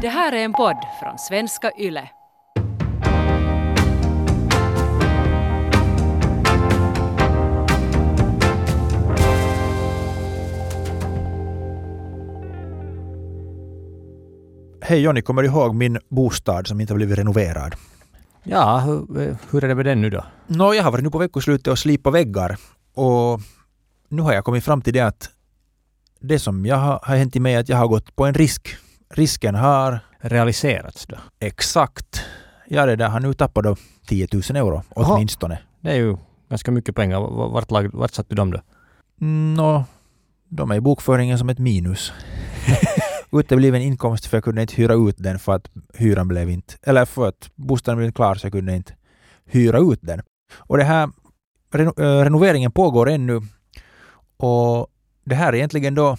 Det här är en podd från svenska YLE. Hej Jonny, kommer du ihåg min bostad som inte har blivit renoverad? Ja, hur, hur är det med den nu då? Nå, jag har varit nu på veckoslutet och slipat väggar och nu har jag kommit fram till det att det som jag har, har hänt i mig är att jag har gått på en risk. Risken har Realiserats då? exakt, ja det där har nu tappat då 10 000 euro åtminstone. Det är ju ganska mycket pengar. Vart, lag, vart satte du dem då? Nå, de är i bokföringen som ett minus. Utebliven inkomst för jag kunde inte hyra ut den för att hyran blev inte, eller för att bostaden blev klar så jag kunde inte hyra ut den. Och det här reno, äh, renoveringen pågår ännu och det här är egentligen då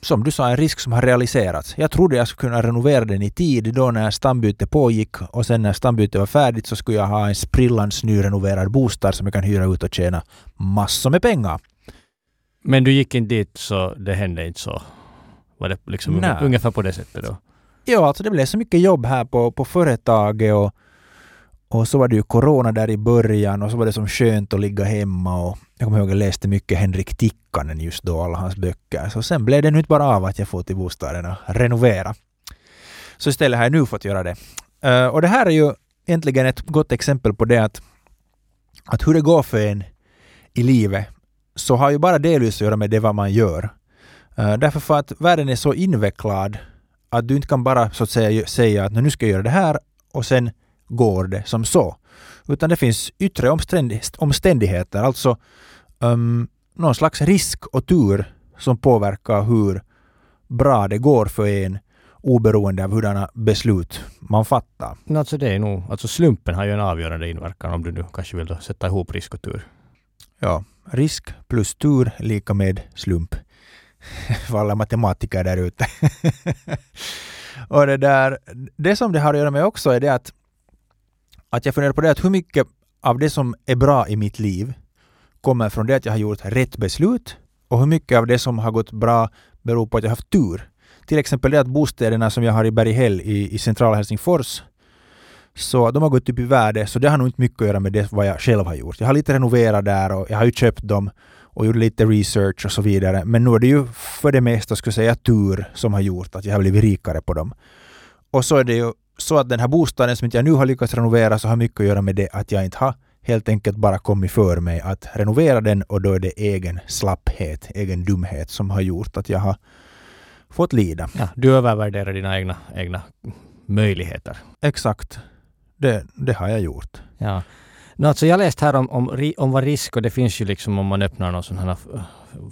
som du sa en risk som har realiserats. Jag trodde jag skulle kunna renovera den i tid då när stambytet pågick och sen när stambytet var färdigt så skulle jag ha en sprillans nyrenoverad bostad som jag kan hyra ut och tjäna massor med pengar. Men du gick inte dit så det hände inte så? Var det liksom Nej. ungefär på det sättet då? Ja, alltså det blev så mycket jobb här på, på företaget och, och så var det ju corona där i början och så var det som skönt att ligga hemma och jag kommer ihåg att jag läste mycket Henrik Tikkanen just då, alla hans böcker. Så sen blev det nu inte bara av att jag får till bostaden och renovera. Så istället har jag nu fått göra det. Eh, och det här är ju egentligen ett gott exempel på det att, att hur det går för en i livet så har ju bara delvis att göra med det vad man gör. Eh, därför för att världen är så invecklad att du inte kan bara så att säga säga att nu ska jag göra det här och sen går det som så. Utan det finns yttre omständig- omständigheter, alltså um, någon slags risk och tur som påverkar hur bra det går för en oberoende av hurdana beslut man fattar. Alltså det är nog, alltså slumpen har ju en avgörande inverkan om du nu kanske vill sätta ihop risk och tur. Ja, risk plus tur lika med slump. För alla matematiker där ute. och det där, det som det har att göra med också är det att, att jag funderar på det att hur mycket av det som är bra i mitt liv kommer från det att jag har gjort rätt beslut och hur mycket av det som har gått bra beror på att jag har haft tur. Till exempel det att bostäderna som jag har i Berghäll i, i centrala Helsingfors så de har gått upp i värde, så det har nog inte mycket att göra med det vad jag själv har gjort. Jag har lite renoverat där och jag har ju köpt dem och gjort lite research och så vidare. Men nu är det ju för det mesta, skulle jag säga, tur som har gjort att jag har blivit rikare på dem. Och så är det ju så att den här bostaden som jag nu har lyckats renovera så har mycket att göra med det att jag inte har helt enkelt bara kommit för mig att renovera den och då är det egen slapphet, egen dumhet som har gjort att jag har fått lida. Ja, du övervärderar dina egna, egna möjligheter. Exakt. Det, det har jag gjort. Ja. No, alltså jag läste här om, om, om vad risk och det finns ju liksom om man öppnar någon sån här eh,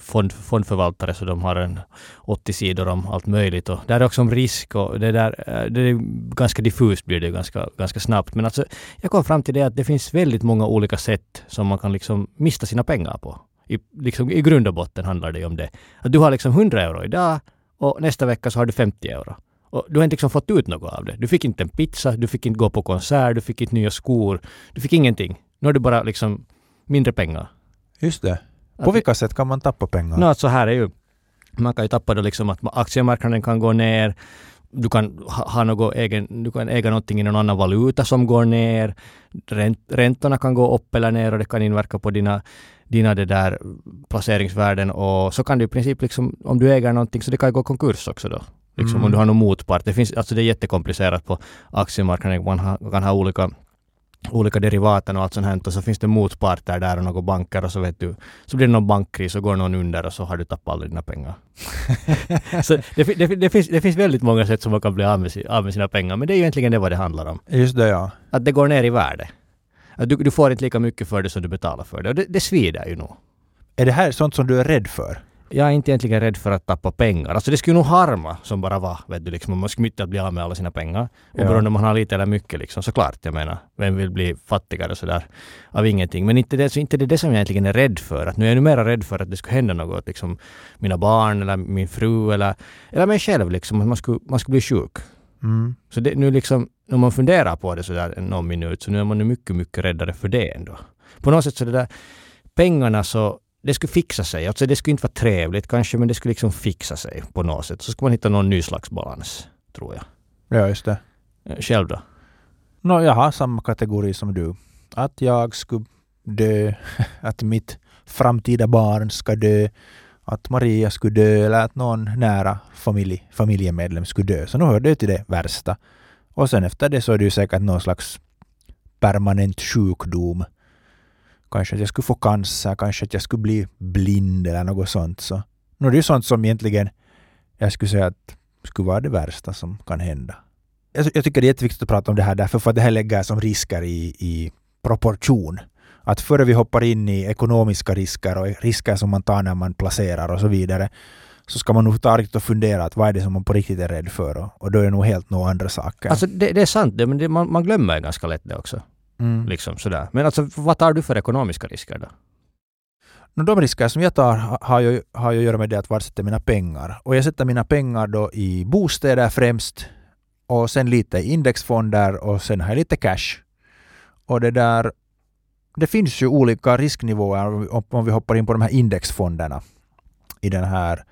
fond, fondförvaltare så de har en 80 sidor om allt möjligt och där är också om risk och det där eh, det är ganska diffust blir det ganska, ganska snabbt. Men alltså jag kom fram till det att det finns väldigt många olika sätt som man kan liksom mista sina pengar på. I, liksom, I grund och botten handlar det ju om det. Att du har liksom 100 euro idag och nästa vecka så har du 50 euro. Och du har inte liksom fått ut något av det. Du fick inte en pizza, du fick inte gå på konsert, du fick inte nya skor. Du fick ingenting. Nu har du bara liksom mindre pengar. Just det. På Att- vilka sätt kan man tappa pengar? Nå, alltså här är ju... Man kan ju tappa då liksom att aktiemarknaden kan gå ner. Du kan ha, ha något egen, du kan äga någonting i någon annan valuta som går ner. Ränt, räntorna kan gå upp eller ner och det kan inverka på dina, dina det där placeringsvärden och så kan du i princip liksom, om du äger någonting så det kan ju gå konkurs också då. Liksom Mm. om du har någon motpart. Det finns, alltså det är jättekomplicerat på aktiemarknaden. Man ha, kan ha olika olika derivaten och allt sånt här och så finns det motparter där och några banker och så vet du så blir det någon bankkris och går någon under och så har du tappat alla dina pengar. så det, det, det, finns, det finns väldigt många sätt som man kan bli av med, av med sina pengar men det är ju egentligen det vad det handlar om. Just det, ja. Att det går ner i värde. Att du, du får inte lika mycket för det som du betalar för det och det, det svider ju nog. Är det här sånt som du är rädd för? Jag är inte egentligen rädd för att tappa pengar. Alltså det skulle nog harma som bara var. Vet du, liksom, man skulle inte bli av med alla sina pengar. Ja. Oberoende om man har lite eller mycket liksom. Såklart, jag menar. Vem vill bli fattigare sådär av ingenting. Men inte det, så inte det, det som jag egentligen är rädd för. Att nu är jag nu mera rädd för att det skulle hända något. Liksom, mina barn eller min fru eller, eller mig själv liksom. Att man skulle, man skulle bli sjuk. Mm. Så det, nu liksom, när man funderar på det sådär någon minut så nu är man mycket, mycket räddare för det ändå. På något sätt så det där pengarna så det skulle fixa sig. Alltså det skulle inte vara trevligt kanske men det skulle liksom fixa sig på något sätt. Så skulle man hitta någon ny slags balans, tror jag. Ja, just det. Eh, Själv då? Nå, jag har samma kategori som du. Att jag skulle dö, att mitt framtida barn ska dö, att Maria skulle dö eller att någon nära familj, familjemedlem skulle dö. Så nu hör det till det värsta. Och sen efter det så är det ju säkert någon slags permanent sjukdom. Kanske att jag skulle få cancer, kanske att jag skulle bli blind eller något sånt. Så nu är det ju sånt som egentligen jag skulle säga att skulle vara det värsta som kan hända. Jag, jag tycker det är jätteviktigt att prata om det här därför för att det här lägger som risker i, i proportion. Att före vi hoppar in i ekonomiska risker och risker som man tar när man placerar och så vidare så ska man nog ta riktigt och fundera att vad är det som man på riktigt är rädd för och, och då är det nog helt några andra saker. Alltså det, det är sant, det, men det, man, man glömmer ganska lätt det också mm. Liksom sådär. Men alltså vad tar du för ekonomiska risker då? No, de risker som jag tar ha- har ju, har ju att göra med det att var sätter mina pengar. Och jag sätter mina pengar då i bostäder främst och sen lite i indexfonder och sen har jag lite cash. Och det där det finns ju olika risknivåer om vi- om vi hoppar in på de här indexfonderna i den här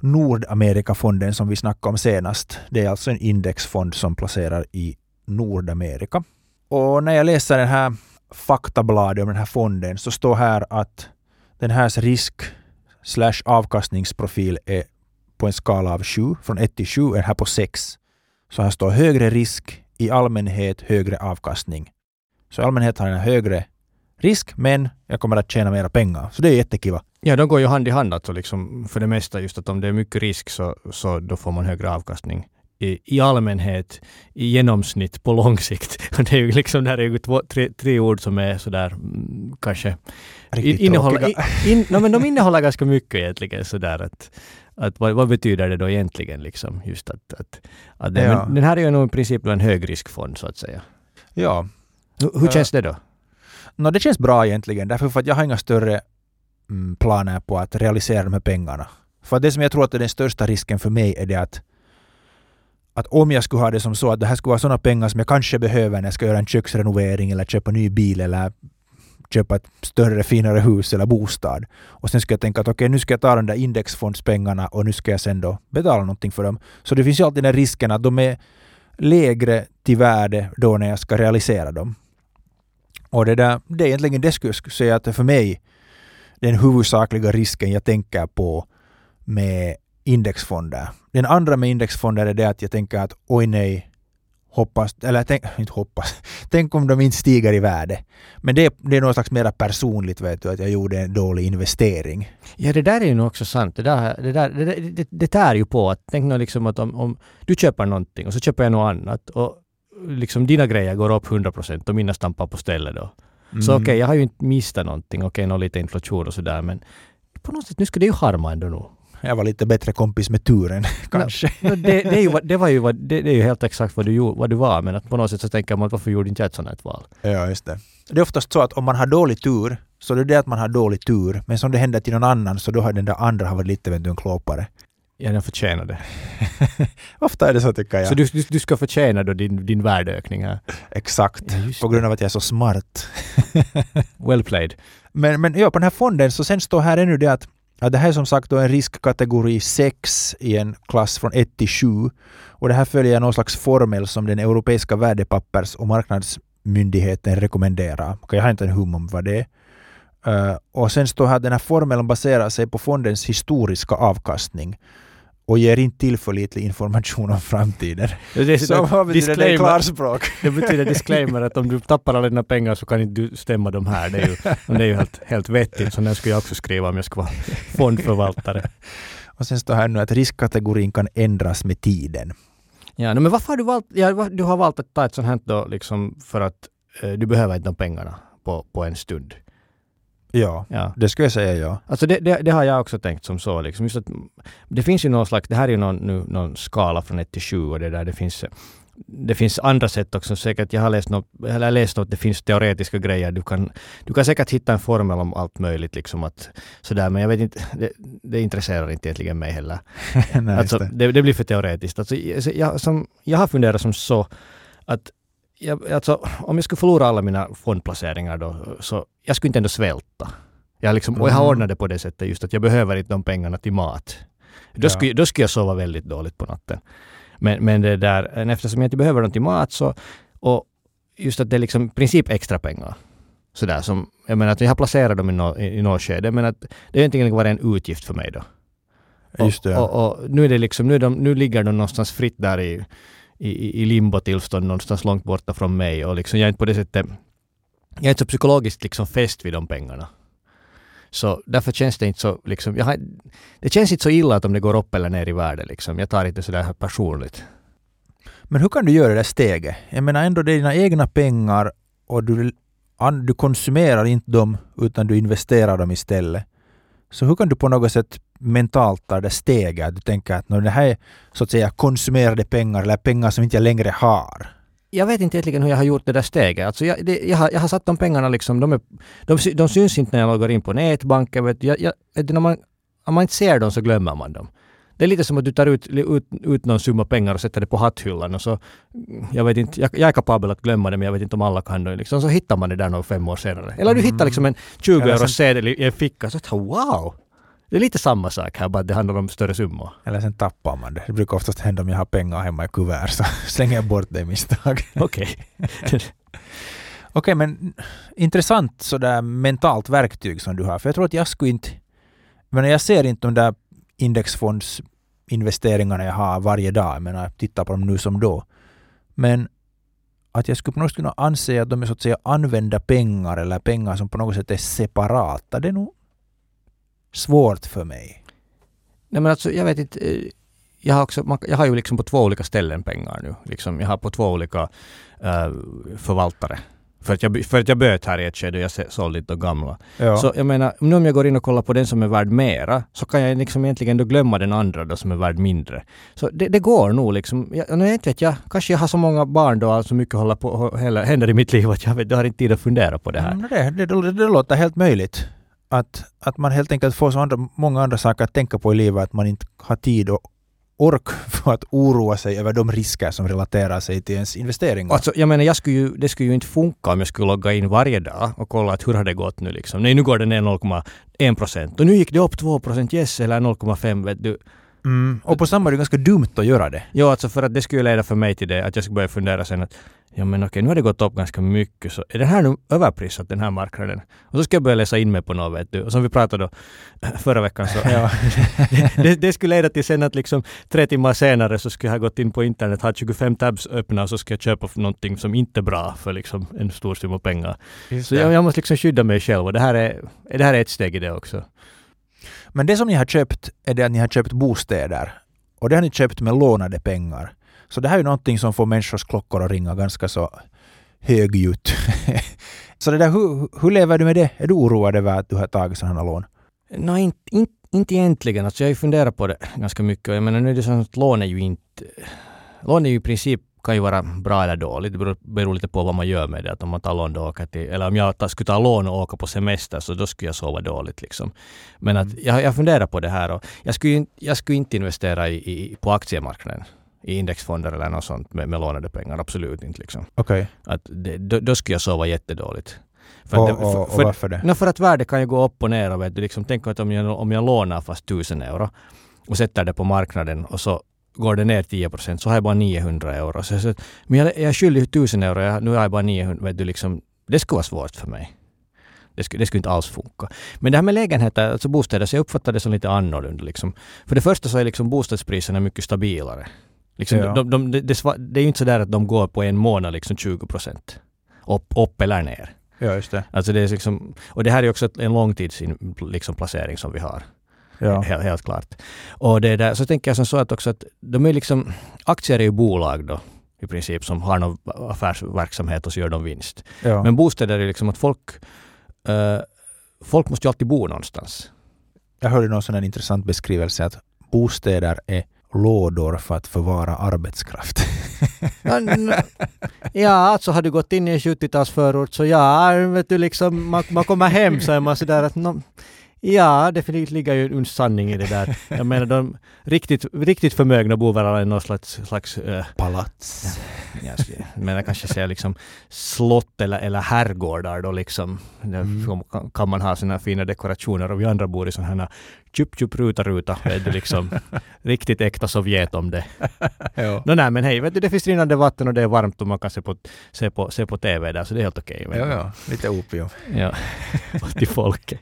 Nordamerikafonden som vi snackade om senast. Det är alltså en indexfond som placerar i Nordamerika. Och när jag läser den här faktabladet om den här fonden så står här att den här risk slash avkastningsprofil är på en skala av 7, från 1 till 7 är här på 6. Så här står högre risk, i allmänhet högre avkastning. Så i allmänhet har jag högre risk, men jag kommer att tjäna mera pengar. Så det är jättekiva. Ja, de går ju hand i hand alltså liksom för det mesta just att om det är mycket risk så, så då får man högre avkastning. I, allmänhet, i genomsnitt, på lång sikt. Det är ju liksom, det här är ju två, tre, tre ord som är sådär mm, kanske Riktigt in, innehåller, in, no, men de innehåller ganska mycket egentligen sådär att, att vad, vad betyder det då egentligen liksom just att, att, att det, Ja. men den här är ju nog i princip en högriskfond så att säga. Ja, Hur, hur Ja. känns det då? no, det känns bra egentligen därför för att jag har inga större mm, planer på att realisera de här pengarna. För det som jag tror att är den största risken för mig är det att att om jag skulle ha det som så att det här skulle vara sådana pengar som jag kanske behöver när jag ska göra en köksrenovering eller köpa ny bil eller köpa ett större, finare hus eller bostad. Och sen ska jag tänka att okej, nu ska jag ta de där indexfondspengarna och nu ska jag sen då betala någonting för dem. Så det finns ju alltid den risken att de är lägre till värde då när jag ska realisera dem. Och det, där, det är egentligen det skulle jag skulle säga att det för mig den huvudsakliga risken jag tänker på med indexfonder. Den andra med indexfonder är det att jag tänker att oj nej, hoppas, eller tänk, inte hoppas, tänk om de inte stiger i värde. Men det, det är något slags mera personligt vet du, att jag gjorde en dålig investering. Ja, det där är ju nog också sant. Det, där, det, där, det, det, det tär ju på att tänk nu liksom att om, om du köper någonting och så köper jag något annat och liksom dina grejer går upp 100% och mina stampar på stället då. Så Mm. okej, jag har ju inte missat någonting. Okej, någon lite inflation och sådär men på något sätt, nu ska det ju harma ändå nog. Jag var lite bättre kompis med turen kanske. No, det, det, är ju, det var ju det, det är ju helt exakt vad du, vad du var men att på något sätt så tänker man att varför gjorde inte jag ett sånt här val? Ja, just det. Det är oftast så att om man har dålig tur så det är det att man har dålig tur. Men som det händer till någon annan så då har den där andra varit lite vet du, en klåpare. Ja, den förtjänar det. Ofta är det så tycker jag. Så du, du, du ska förtjäna då din, din värdeökning här. Exakt. Ja, På grund av att jag är så smart. Well played. Men, men ja, på den här fonden så sen står här ännu det att, Ja, det här är som sagt då en riskkategori 6 i en klass från 1 till 7. Och det här följer någon slags formel som den europeiska värdepappers och marknadsmyndigheten rekommenderar. Okay, jag har inte en hum om vad det är. Uh, och sen står här att den här formeln baserar sig på fondens historiska avkastning och ger inte tillförlitlig information om framtiden. Det, Så vad betyder det i klarspråk? Det betyder disclaimer att om du tappar alla dina pengar så kan inte du stämma de här. Det är ju, det är ju helt, helt vettigt. Så den skulle jag också skriva om jag skulle vara fondförvaltare. Och sen står här nu att riskkategorin kan ändras med tiden. Ja, men varför har du valt, ja, du har valt att ta ett sånt här då liksom för att eh, du behöver inte de pengarna på, på en stund. Ja, Ja. det skulle jag säga ja. Alltså det, det, det har jag också tänkt som så. Liksom. Just att, det finns ju någon slags, det här är ju någon, nu, någon skala från 1 till 7 och det där det finns det finns andra sätt också säkert. Jag har läst något, eller läst något, det finns teoretiska grejer. Du kan, du kan säkert hitta en formel om allt möjligt liksom att sådär, men jag vet inte, det, det intresserar inte egentligen mig heller. Nej, alltså, det. det, det blir för teoretiskt. Alltså, jag, som, jag har funderat som så att jag, alltså, om jag skulle förlora alla mina fondplaceringar då, så jag skulle inte ändå svälta. Jag liksom, och jag har Mm. ordnat det på det sättet just att jag behöver inte de pengarna till mat. Då, Ja. skulle, då skulle jag sova väldigt dåligt på natten. Men, men det där, eftersom jag inte behöver någonting mat så, och just att det är liksom i princip extra pengar. Sådär som, jag menar att jag har placerat dem i, no, i, i något skede, men att det är egentligen bara en utgift för mig då. Just det. Och, och, och, nu är det liksom, nu, de, nu ligger de någonstans fritt där i, i, i limbotillstånd någonstans långt borta från mig och liksom jag är inte på det sättet, jag är inte så psykologiskt liksom fäst vid de pengarna. Så därför känns det inte så, liksom, jag har, det känns inte så illa att om det går upp eller ner i värde liksom. Jag tar inte sådär personligt. Men hur kan du göra det där steget? Jag menar ändå det är dina egna pengar och du, du konsumerar inte dem utan du investerar dem istället. Så hur kan du på något sätt mentalt ta det steget? Du tänker att det här är så att säga konsumerade pengar eller pengar som inte jag längre har. Jag vet inte egentligen hur jag har gjort det där steget. Alltså jag, det, jag, har, jag har satt de pengarna liksom, de, är, de, de syns inte när jag loggar in på nätbanken. Vet jag, jag, när man, om man inte ser dem så glömmer man dem. Det är lite som att du tar ut, ut, ut någon summa pengar och sätter det på hatthyllan och så, jag vet inte, jag, jag är kapabel att glömma det men jag vet inte om alla kan det. Liksom, så hittar man det där några fem år senare. Eller du hittar liksom en 20 euro sedel i en ficka så wow! Det är lite samma sak här, bara att det handlar om större summor. Eller sen tappar man det. Det brukar oftast hända om jag har pengar hemma i kuvert så slänger jag bort det i misstag. Okej. Okej, okay, men intressant sådär mentalt verktyg som du har. För jag tror att jag skulle inte... Men jag ser inte de där indexfondsinvesteringarna jag har varje dag. Menar, jag tittar på dem nu som då. Men att jag skulle på något sätt kunna anse att de är så att säga använda pengar eller pengar som på något sätt är separata. Det är nog svårt för mig. Nej men alltså jag vet inte. Eh, jag har, också, jag har ju liksom på två olika ställen pengar nu. Liksom, jag har på två olika uh, förvaltare. För att, jag, för att jag böt här i ett skede och jag sålde lite de gamla. Ja. Så jag menar, nu om jag går in och kollar på den som är värd mera, så kan jag liksom egentligen då glömma den andra då som är värd mindre. Så det, det går nog liksom. Jag, inte vet jag, kanske jag har så många barn då, så mycket håller på, händer i mitt liv att jag, vet, jag har inte tid att fundera på det här. Mm, det, det, det, det låter helt möjligt att, att man helt enkelt får så andra, många andra saker att tänka på i livet, att man inte har tid och ork för att oroa sig över de risker som relaterar sig till ens investeringar. Alltså, jag menar, jag skulle ju, det skulle ju inte funka om jag skulle logga in varje dag och kolla att hur har det gått nu liksom. Nej, nu går det ner 0,1 procent och nu gick det upp 2 procent, yes, eller 0,5 vet du. Mm. Och på samma är det ganska dumt att göra det. Jo, alltså för att det skulle leda för mig till det att jag skulle börja fundera sen att ja men okej, nu har det gått upp ganska mycket, så är det här nu överprisat den här marknaden? Och så ska jag börja läsa in mig på något, vet du. Och som vi pratade då förra veckan så, ja. det, det, skulle leda till sen att liksom tre timmar senare så skulle jag ha gått in på internet, ha 25 tabs öppna och så ska jag köpa någonting som inte är bra för liksom en stor summa pengar. så jag, jag, måste liksom skydda mig själv och det här är, det här är ett steg i det också. Men det som ni har köpt är det att ni har köpt bostäder. Och det har ni köpt med lånade pengar. Så det här är ju någonting som får människors klockor att ringa ganska så högljutt. så det där, hur, hur lever du med det? Är du oroad över att du har tagit sådana lån? Nej, inte, inte, inte egentligen. Alltså jag har ju funderat på det ganska mycket. Jag menar nu är det så att lån är ju inte... Lån är ju i princip kan ju vara bra eller dåligt. Det beror, beror lite på vad man gör med det. Att om man tar lån och åker till... Eller om jag ta, skulle ta lån och åka på semester så då skulle jag sova dåligt liksom. Men att jag, jag funderar på det här och jag skulle, jag skulle inte investera i, i, på aktiemarknaden i indexfonder eller något sånt med, med lånade pengar. Absolut inte. Liksom. Okay. Att det, då, då skulle jag sova jättedåligt. För, och, det, för, och, och varför det? No, för att värdet kan ju gå upp och ner. Och vet du, liksom, tänk att om jag, om jag lånar fast 1000 euro och sätter det på marknaden och så går det ner 10 procent så har jag bara 900 euro. Så, så, men jag, jag är skyldig 1000 euro, jag, nu har jag bara 900. Vet du, liksom, det skulle vara svårt för mig. Det skulle, det skulle inte alls funka. Men det här med lägenheter, alltså bostäder, så jag uppfattar det som lite annorlunda. Liksom. För det första så är liksom bostadspriserna mycket stabilare. Liksom, ja. de, de, de, det, är ju inte sådär att de går på en månad liksom 20 procent. Upp, upp eller ner. Ja, just det. Alltså det är liksom, och det här är också en långtidsplacering liksom, som vi har. Ja. Helt, helt klart. Och det där, så tänker jag som så att också att de är liksom, aktier är ju bolag då i princip som har någon affärsverksamhet och så gör de vinst. Ja. Men bostäder är liksom att folk, uh, folk måste ju alltid bo någonstans. Jag hörde någon sån här intressant beskrivelse att bostäder är lådor för att förvara arbetskraft. ja, alltså har du gått in i en 70-talsförort så ja, vet du liksom, man, man kommer hem så är man sådär att no, Ja, definitivt ligger ju en sanning i det där. Jag menar de riktigt, riktigt förmögna bor väl i någon slags... slags uh, Palats. Ja, jag menar kanske säga liksom slott eller, eller herrgårdar då liksom. Mm. kan man ha sina fina dekorationer och vi andra bor i sådana här tjup, tjup, ruta, ruta. Vet du, liksom, riktigt äkta Sovjet om det. ja. No, nej, men hej, vet du, det finns rinnande vatten och det är varmt och man kan se på, se på, se på TV där, så det är helt okej. ja, ja, lite opium. Ja, till folket.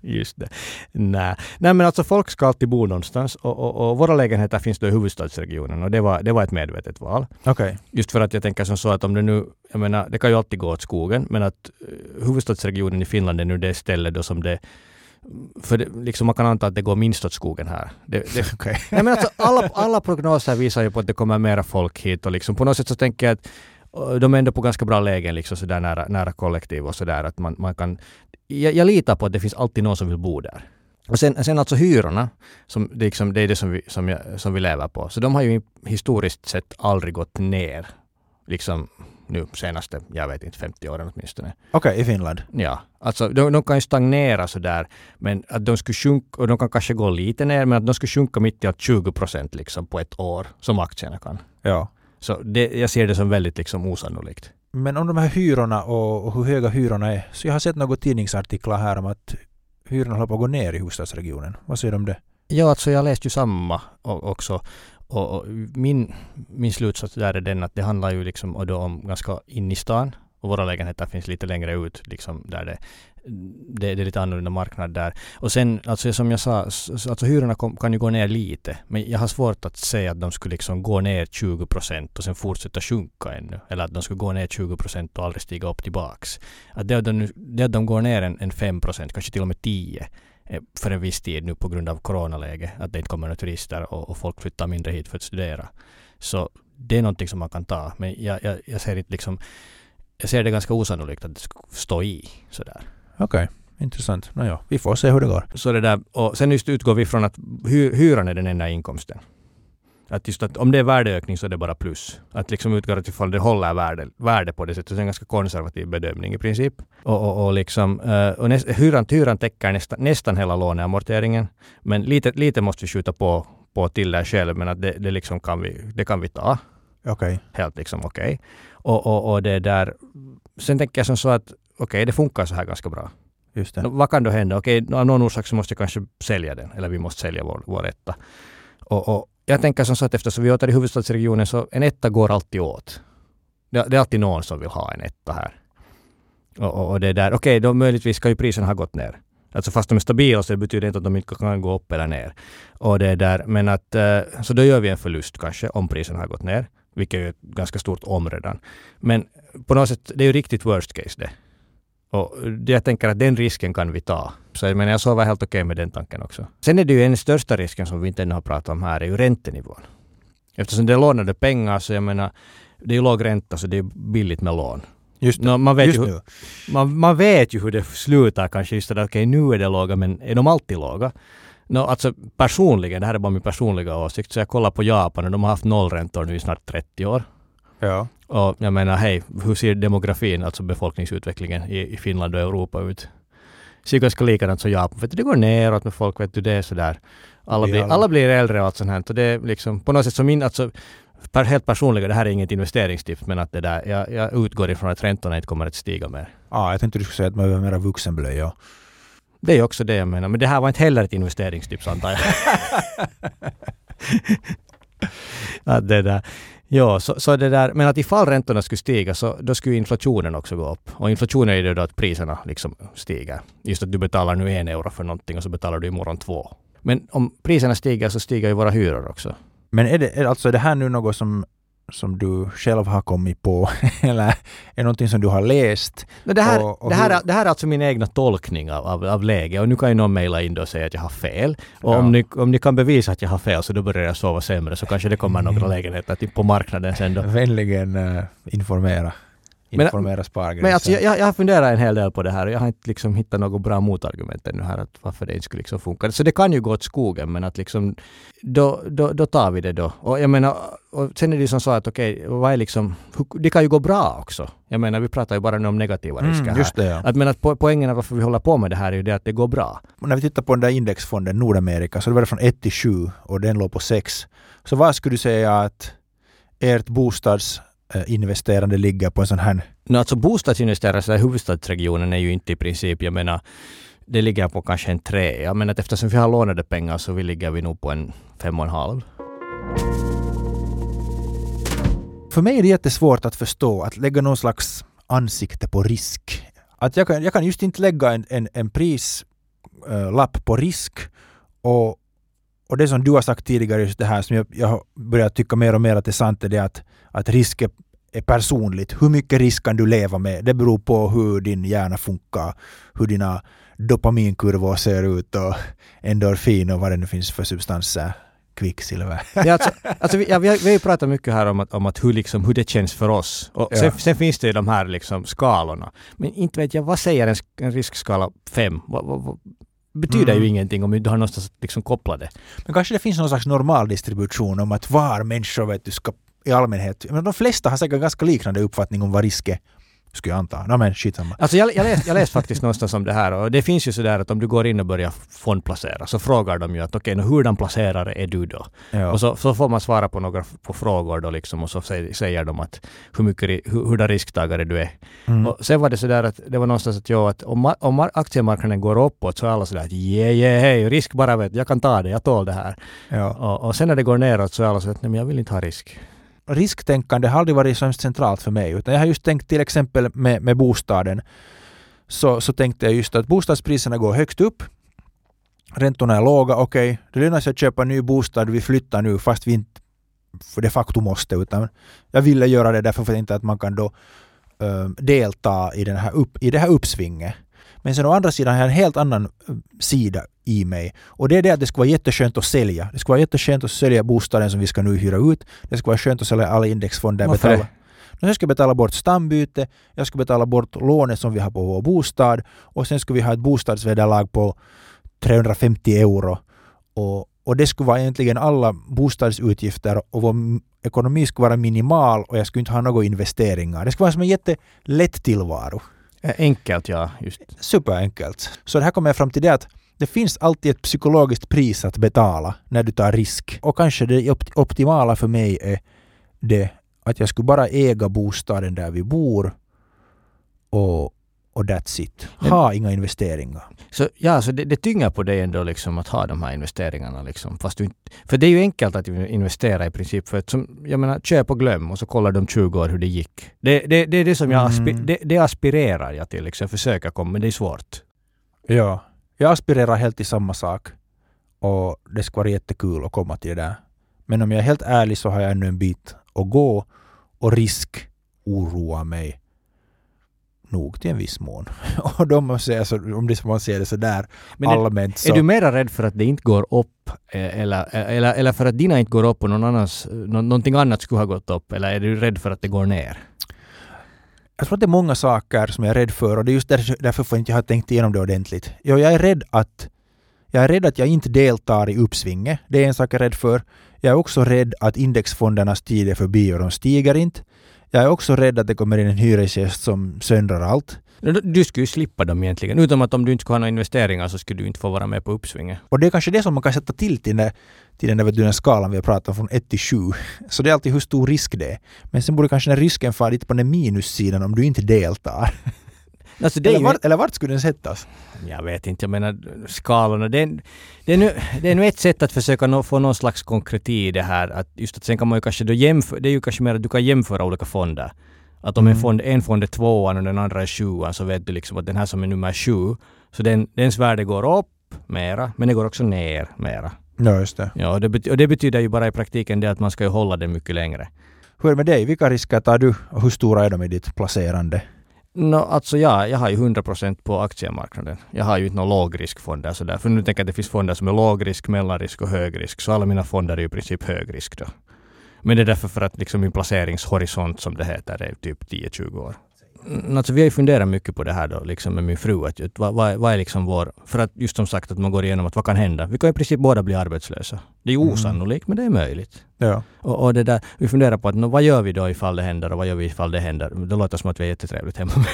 Just det. Nej. Nej, men alltså folk ska alltid bo någonstans och, och, och våra lägenheter finns då i huvudstadsregionen och det var, det var ett medvetet val. Okej. Just för att jag tänker som så att om det nu, jag menar, det kan ju alltid gå åt skogen, men att eh, huvudstadsregionen i Finland är nu det stället då som det för det, liksom man kan anta att det går minst åt skogen här. Det, det, Okej. Nej, men alltså, alla, alla prognoser visar ju på att det kommer mera folk hit och liksom på något sätt så tänker jag att uh, de är ändå på ganska bra lägen liksom så där nära, nära kollektiv och sådär att man, man kan... Jag, jag litar på att det finns alltid någon som vill bo där. Och sen, sen alltså hyrorna, som, det, liksom, det är det som vi, som, jag, som vi lever på. Så de har ju historiskt sett aldrig gått ner. Liksom nu senaste, jag vet inte, 50 åren åtminstone. Okej, i Finland. Ja, alltså de, de kan ju stagnera sådär, men att de skulle sjunka, och de kan kanske gå lite ner, men att de skulle sjunka mitt i allt 20 procent liksom på ett år, som aktierna kan. Ja. Så det, jag ser det som väldigt liksom osannolikt. Men om de här hyrorna och, och hur höga hyrorna är, så jag har sett några tidningsartiklar här om att hyrorna håller på att gå ner i huvudstadsregionen. Vad säger du om det? Ja, alltså jag läste ju samma också. Och, och min, min slutsats där är den att det handlar ju liksom och då om ganska in i stan och våra lägenheter finns lite längre ut liksom där det, det, det är lite annorlunda marknad där. Och sen, alltså som jag sa, alltså hyrorna kom, kan ju gå ner lite. Men jag har svårt att säga att de skulle liksom gå ner 20 procent och sen fortsätta sjunka ännu. Eller att de skulle gå ner 20 procent och aldrig stiga upp tillbaks. Att det att de, det att de går ner en, en 5 procent, kanske till och med 10 för en viss tid nu på grund av coronaläge, att det inte kommer några turister och, och folk flyttar mindre hit för att studera. Så det är någonting som man kan ta. Men jag, jag, jag ser inte liksom jag ser det ganska osannolikt att det ska stå i sådär. Okej, intressant. Nåja, vi får se hur det går. Så det där, och sen just utgår vi från att hy, hyran är den enda inkomsten. Att just att om det är värdeökning så är det bara plus. Att liksom utgår att ifall det håller värde, värde på det sättet. Så det är en ganska konservativ bedömning i princip. Och, och, och, liksom, eh, och näst, hyran, hyran täcker nästan, nästan hela låneamorteringen. Men lite, lite måste vi skjuta på, på till där själv. Men att det, det, liksom kan vi, det kan vi ta Okej. helt liksom okej. Och, och, och det där, sen tänker jag som så att okej, det funkar så här ganska bra. Just det. Nå, vad kan då hända? Okej, av någon orsak så måste jag kanske sälja den, eller vi måste sälja vår, vår etta. Och, och jag tänker som så att eftersom vi åter i huvudstadsregionen så en etta går alltid åt. Det, det är alltid någon som vill ha en etta här. Och, och, och det där, okej, då möjligtvis ska ju priserna ha gått ner. Alltså fast de är stabila så det betyder inte att de inte kan gå upp eller ner. Och det där, men att, eh, så då gör vi en förlust kanske om priserna har gått ner. Vilket är ett ganska stort om redan. Men på något sätt, det är ju riktigt worst case det. Och jag tänker att den risken kan vi ta. Så jag menar, jag sover helt okej med den tanken också. Sen är det ju den största risken som vi inte ännu har pratat om här, är ju räntenivån. Eftersom det är lånade pengar så jag menar, det är ju låg ränta så det är billigt med lån. Just, Nå, man, vet just ju, hur- nu. man, man vet ju hur det slutar kanske just det där, okej nu är det låga men är de alltid låga? Nå, alltså personligen, det här är bara min personliga åsikt, så jag kollar på Japan och de har haft nollräntor nu i snart 30 år. Ja. Och jag menar, hej, hur ser demografin, alltså befolkningsutvecklingen i, i Finland och Europa ut? Ser ganska likadant som Japan. För det går neråt med folk, vet du, det är sådär. Alla blir, alla- blir äldre och allt sånt här. Och det är liksom på något sätt som min, alltså per, helt personliga, det här är inget investeringstips, men att det där, jag, jag utgår ifrån att räntorna inte kommer att stiga mer. Ah, jag tänkte du skulle säga att man behöver mera vuxenblöja. Det är också det jag menar. Men det här var inte heller ett investeringstips antar jag. att det där. Ja, så, så det där, men att ifall räntorna skulle stiga så då skulle inflationen också gå upp. Och inflationen är ju då att priserna liksom stiger. Just att du betalar nu en euro för någonting och så betalar du imorgon två. Men om priserna stiger så stiger ju våra hyror också. Men är det, är, alltså, är det här nu något som, som du själv har kommit på? Eller är någonting som du har läst? Men det, här, Och- och det, här, hur- det här är alltså min egna tolkning av, av, av läget och nu kan ju någon mejla in och säga att jag har fel. Och Ja. om, ni, om ni kan bevisa att jag har fel så då börjar jag sova sämre så kanske det kommer några Mm. lägenheter på marknaden sen då. Vänligen uh, informera. Men- Informera spargränsen. Men alltså, jag, jag har funderat en hel del på det här och jag har inte liksom hittat något bra motargument ännu här att varför det inte skulle liksom funka. Så det kan ju gå åt skogen men att liksom då, då, då tar vi det då. Och jag menar, och sen är det ju som så att okej, vad är liksom, det kan ju gå bra också. Jag menar, vi pratar ju bara nu om negativa risker mm, här. just det, ja. Att men att po- poängen av varför vi håller på med det här är ju det att det går bra. När vi tittar på den där indexfonden Nordamerika så det var det från 1 till 7 och den låg på 6. Så vad skulle du säga att ert bostadsinvesterande ligger på en sån här No, alltså bostadsinvesterare i huvudstadsregionen är ju inte i princip, jag menar, det ligger på kanske en tre. Jag menar att eftersom vi har lånade pengar så vi ligger vi nog på en fem och en halv. För mig är det jättesvårt att förstå, att lägga någon slags ansikte på risk. Att jag, kan, jag kan just inte lägga en, en, en prislapp på risk och, och det som du har sagt tidigare, just det här som jag, jag har börjat tycka mer och mer att det är sant, är det att, att risk är, är personligt. Hur mycket risk kan du leva med? Det beror på hur din hjärna funkar, hur dina dopaminkurvor ser ut och endorfin och vad det nu finns för substanser kvicksilver. Ja, alltså, alltså vi, ja, vi, har, vi har ju pratat mycket här om, att, om att hur, liksom, hur det känns för oss. Och Ja. sen, sen finns det ju de här liksom, skalorna. Men inte vet jag, vad säger en, en riskskala 5? Betyder Mm. ju ingenting om du har någonstans att liksom, koppla det. Men kanske det finns någon slags normaldistribution om att var människor vet du ska i allmänhet, men de flesta har säkert ganska liknande uppfattning om vad risk är. Skulle jag anta. No, men skitsamma. Alltså jag, jag, läste, faktiskt någonstans om det här och det finns ju sådär att om du går in och börjar fondplacera så frågar de ju att okej, okay, hurdan placerare är du då? Ja. Och så, så får man svara på några på frågor då liksom och så säger, säger de att hur mycket hur, hurdan risktagare du är. Mm. Och sen var det sådär att det var någonstans att, jo, att om, om mar- aktiemarknaden går uppåt så är alla sådär att yeah, yeah, hej, risk bara vet jag kan ta det, jag tål det här. Ja. Och, och sen när det går neråt så är alla sådär att nej men jag vill inte ha risk. Risktänkande har aldrig varit så hemskt centralt för mig. Utan jag har just tänkt till exempel med, med bostaden. Så, så tänkte jag just att bostadspriserna går högst upp. Räntorna är låga, okej. det lönar sig att köpa en ny bostad, vi flyttar nu fast vi inte för de facto måste. Utan jag ville göra det därför för att inte att man kan då eh, delta i, den här upp, i det här uppsvinget. Men sen å andra sidan har jag en helt annan eh, sida i mig. Och det är det att det ska vara jätteskönt att sälja. Det ska vara jätteskönt att sälja bostaden som vi ska nu hyra ut. Det ska vara skönt att sälja alla indexfonder. Varför betala. Nu ska jag betala bort stambyte, jag ska betala bort lånet som vi har på vår bostad och sen ska vi ha ett bostadsvederlag på 350 euro. Och, och det skulle vara egentligen alla bostadsutgifter och vår ekonomi skulle vara minimal och jag skulle inte ha några investeringar. Det skulle vara som en jättelätt tillvaro. Eh, enkelt ja, just. Superenkelt. Så det här kommer jag fram till det att det finns alltid ett psykologiskt pris att betala när du tar risk. Och kanske det optimala för mig är det att jag skulle bara äga bostaden där vi bor och, och that's it. Ha inga investeringar. Så ja, så det, det tynger på dig ändå liksom att ha de här investeringarna liksom. Fast du inte, för det är ju enkelt att investera i princip. För att som, jag menar, köp och glöm och så kollar om 20 år hur det gick. Det, det, det är det som jag aspi, Mm. det, det aspirerar jag till liksom. Försöka komma, men det är svårt. Ja. Jag aspirerar helt till samma sak. Och det skulle vara jättekul att komma till det där. Men om jag är helt ärlig så har jag ännu en bit att gå och risk oroar mig nog till en viss mån. och måste så, om man ser det sådär Men är, allmänt så... är du mera rädd för att det inte går upp eh, eller, eller, eller för att dina inte går upp och någon annans, nå, någonting annat skulle ha gått upp? Eller är du rädd för att det går ner? Jag tror att det är många saker som jag är rädd för och det är just därför, jag inte ha tänkt igenom det ordentligt. Jag är rädd att jag är rädd att jag inte deltar i uppsvinget. Det är en sak jag är rädd för. Jag är också rädd att indexfondernas tid är förbi och de stiger inte. Jag är också rädd att det kommer in en hyresgäst som söndrar allt. Du, skulle ju slippa dem egentligen. Utom att om du inte skulle ha några investeringar så skulle du inte få vara med på uppsvinget. Och det är kanske det som man kan sätta till till den, till den, där, den skalan vi har pratat om från 1 till 7. Så det är alltid hur stor risk det är. Men sen borde kanske den risken fara lite på den minussidan om du inte deltar. Alltså Eller ju, vart, eller vart skulle den sättas? Jag vet inte, jag menar skalorna. Det är, det är, nu, det är nu ett sätt att försöka nå, få någon slags konkreti i det här. Att just att sen kan man ju kanske då jämföra, det är ju kanske mer att du kan jämföra olika fonder. Att om en, Mm. fond, en fond är tvåan och den andra är sjuan så vet du liksom att den här som är nummer sju, så den, dens värde går upp mera, men det går också ner mera. Ja, just det. Ja, och det, bet- och det betyder ju bara i praktiken det att man ska ju hålla den mycket längre. Hur är det med dig? Vilka risker tar du och hur stora är de i ditt placerande? No, alltså ja, jag har ju 100% på aktiemarknaden. Jag har ju inte några lågriskfonder sådär. För nu tänker jag att det finns fonder som är lågrisk, mellanrisk och högrisk. Så alla mina fonder är ju i princip högrisk då. Men det är därför för att liksom min placeringshorisont som det heter är typ 10-20 år. Mm, alltså vi har ju funderat mycket på det här då, liksom med min fru. Att, vad, vad är liksom vår... För att just som sagt att man går igenom att vad kan hända? Vi kan i princip båda bli arbetslösa. Det är ju Mm. osannolikt, men det är möjligt. Ja. Och, och det där, vi funderar på att nå, vad gör vi då ifall det händer och vad gör vi ifall det händer? Det låter som att vi är jättetrevligt hemma.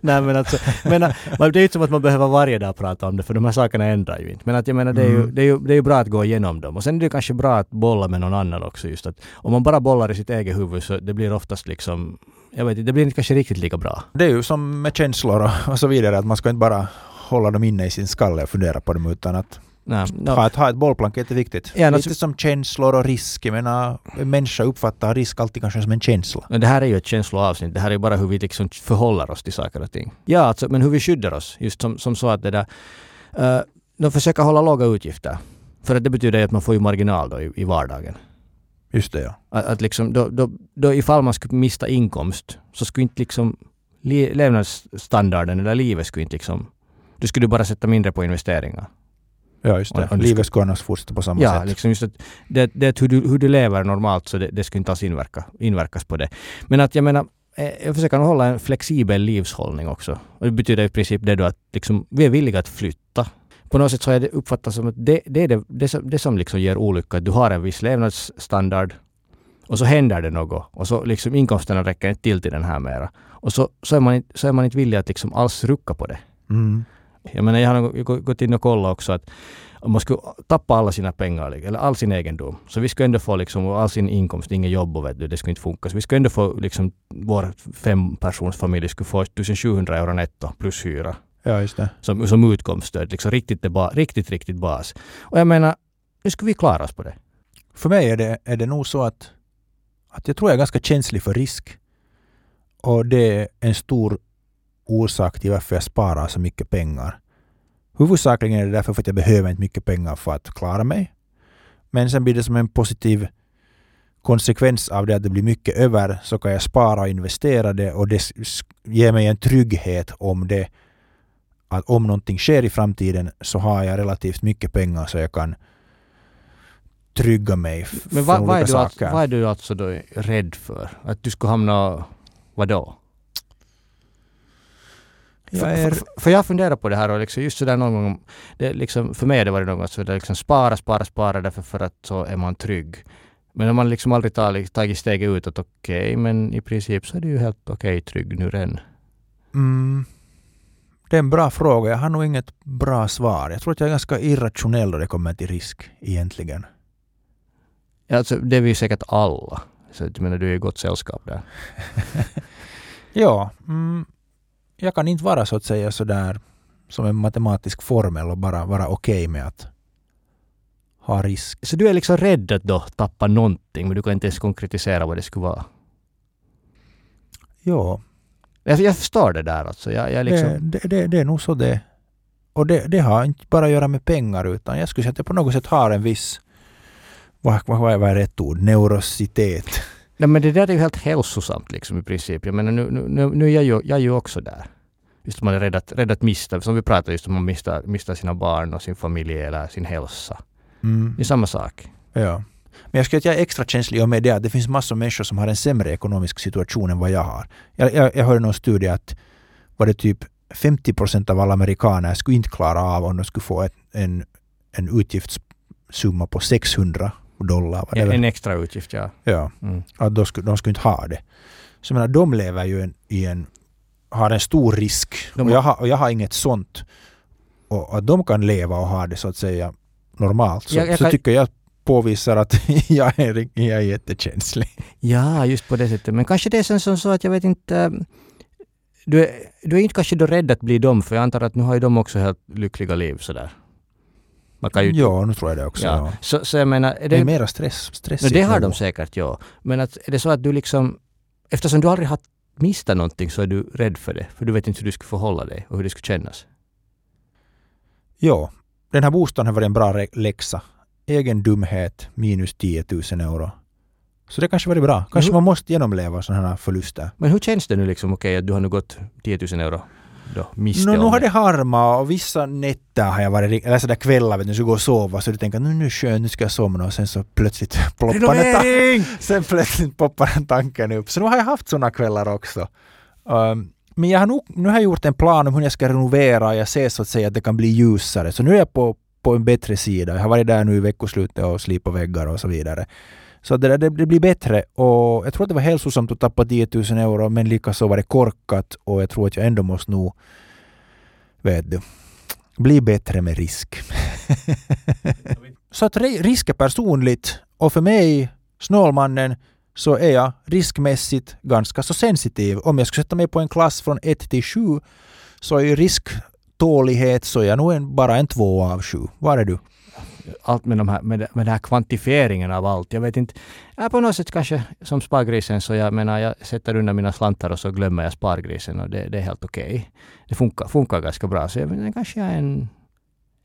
Nej men alltså, menar, man, det är inte som att man behöver varje dag prata om det för de här sakerna ändrar ju inte. Men att jag menar det är, ju, Mm. det, är ju, det är ju bra att gå igenom dem. Och sen är det kanske bra att bolla med någon annan också just att om man bara bollar i sitt eget huvud så det blir oftast liksom jag vet inte, det blir inte kanske riktigt lika bra. Det är ju som med känslor och, och så vidare, att man ska inte bara hålla dem inne i sin skalle och fundera på dem utan att Nej, no. ha, ett, ha ett bollplank är jätteviktigt. Ja, Lite som känslor och risk. Jag menar, en människa uppfattar risk alltid kanske som en känsla. Men det här är ju ett känsloavsnitt. Det här är bara hur vi liksom förhåller oss till saker och ting. Ja, alltså, men hur vi skyddar oss. Just som, som så att det där... Uh, de försöker hålla låga utgifter. För att det betyder ju att man får ju marginal då i, i vardagen. Just det, ja. Att, att liksom, då, då, då ifall man skulle mista inkomst så skulle inte liksom le, levnadsstandarden eller livet skulle inte liksom... Du skulle bara sätta mindre på investeringar. Ja, just det. Och- Livet ska annars fortsätta på samma Ja, sätt. liksom just att det, det hur, du, hur du lever normalt så det, det skulle inte alls inverka, inverkas på det. Men att jag menar, eh, jag försöker hålla en flexibel livshållning också. Och det betyder i princip det då att liksom, vi är villiga att flytta. På något sätt så är det uppfattat som att det, det är det, det, som, det som liksom ger olycka. Du har en viss levnadsstandard och så händer det något och så liksom inkomsterna räcker inte till till den här mera. Och så, så, är, man, så är man inte villig att liksom alls rucka på det. Mm. Jag menar, jag har gått in och kollat också att om man skulle tappa alla sina pengar, eller all sin egendom, så vi skulle ändå få liksom all sin inkomst, inget jobb och vet du, det skulle inte funka. Så vi skulle ändå få liksom, vår fempersons familj skulle få 1700 euro netto plus hyra Ja, just det. som, som utkomststöd. Liksom riktigt, ba, riktigt, riktigt bas. Och jag menar, nu skulle vi klara oss på det. För mig är det, är det nog så att, att jag tror jag är ganska känslig för risk. Och det är en stor orsak till varför jag sparar så mycket pengar. Huvudsakligen är det därför för att jag behöver inte mycket pengar för att klara mig. Men sen blir det som en positiv konsekvens av det att det blir mycket över så kan jag spara och investera det och det ger mig en trygghet om det att om någonting sker i framtiden så har jag relativt mycket pengar så jag kan trygga mig Men från vad, vad, är olika du saker. vad är du alltså då rädd för? Att du skulle hamna... Vadå? Jag För, är, för, för jag funderar på det här och liksom just sådär någon gång, det liksom, för mig har det varit något sådär liksom spara, spara, spara därför för att så är man trygg. Men om man liksom aldrig tar, tagit steget ut att okej, men i princip så är det ju helt okej trygg nu redan. mm, det är en bra fråga. Jag har nog inget bra svar. Jag tror att jag är ganska irrationell då det kommer till risk egentligen. Alltså, det är vi säkert alla. Så jag menar, du är i gott sällskap där. Ja, mm, jag kan inte vara så att säga sådär som en matematisk formel och bara vara okej med att ha risk. Så du är liksom rädd att då tappa någonting, men du kan inte ens konkretisera vad det skulle vara. Ja, Jag, jag förstår det där alltså. Jag, jag liksom, det, det, det, det är nog så det Och det, det har inte bara att göra med pengar utan jag skulle säga att jag på något sätt har en viss vad, vad, vad är rätt ord? Neurositet. Nej men det där är ju helt hälsosamt liksom i princip. Jag menar nu, nu, nu, är jag ju, jag är ju också där. Just man är rädd att, rädd att mista, som vi pratade just om man mistar, mistar sina barn och sin familj eller sin hälsa. Mm. Det är samma sak. Ja. Men jag skulle säga att jag är extra känslig och med det att det finns massor av människor som har en sämre ekonomisk situation än vad jag har. Jag, jag, jag hörde någon studie att var det typ 50 procent av alla amerikaner skulle inte klara av om de skulle få ett, en, en utgiftssumma på 600 dollar. Var det En, en extra utgift, ja. Ja, Mm. att de skulle, de skulle inte ha det. Så jag menar, de lever ju en, i en, har en stor risk De och, jag har, och jag har inget sånt. Och att de kan leva och ha det så att säga normalt så, Jag- jag så kan- tycker jag påvisar att jag är, jag är jättekänslig. Ja, just på det sättet. Men kanske det är sen som så att jag vet inte... eh, Du är, du är inte kanske då rädd att bli dem, för jag antar att nu har ju de också helt lyckliga liv sådär. Man kan ju... Ja, nu tror jag det också. Ja. Ja. Så, så jag menar... Är Det är det, mera stress, no, stressigt. det har de säkert, ja. Men att, är det så att du liksom... Eftersom du aldrig har mistat någonting så är du rädd för det. För du vet inte hur du skulle förhålla dig och hur det skulle kännas. Ja, den här bostaden har varit en bra läxa. Egen dumhet minus 10 000 euro. Så det kanske varit bra. Kanske hur- man måste genomleva sådana här förluster. Men hur känns det nu liksom, okej, att du har nu gått 10 000 euro då, miste No, nu har det harmat och vissa nätter har jag varit, ri- eller sådär kvällar vet du, så går och sova så du tänker nu, nu är skönt, nu ska jag somna och sen så plötsligt ploppar den, sen plötsligt poppar den tanken upp. Så nu har jag haft sådana kvällar också. Um, men jag har nog, nu har jag gjort en plan om hur jag ska renovera. Jag ser så att säga att det kan bli ljusare. Så nu är jag på, på en bättre sida. Jag har varit där nu i veckoslutet och slipat väggar och så vidare. Så det, där, det, blir bättre och jag tror att det var hälsosamt att tappa 10 000 euro men likaså var det korkat och jag tror att jag ändå måste nog, vet du, bli bättre med risk. så att risk är personligt och för mig, Snålmannen, så är jag riskmässigt ganska så sensitiv. Om jag skulle sätta mig på en klass från 1 till 7 så är risktålighet så är jag nog en, bara en 2 av 7. Var är du? Allt med, de här, med, med den här kvantifieringen av allt. Jag vet inte, ja, på något sätt kanske som spargrisen så jag menar jag sätter undan mina slantar och så glömmer jag spargrisen och det, det är helt okej. Okay. Det funkar, funkar ganska bra. Så jag menar, kanske jag är en,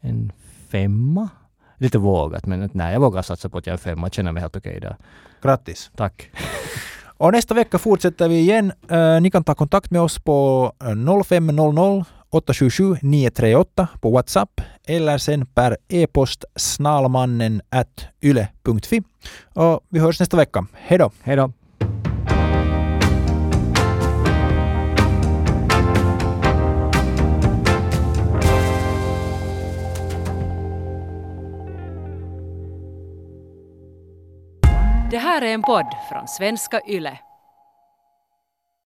en femma. Lite vågat men nej, jag vågar satsa på att jag är en femma. Jag känner mig helt okej okay där. Grattis! Tack! Och nästa vecka fortsätter vi igen. Uh, ni kan ta kontakt med oss på 0500 877 938 på WhatsApp eller sen per e-post snalmannen at yle.fi. Och vi hörs nästa vecka. Hej då! Hej då! Det här är en podd från svenska YLE.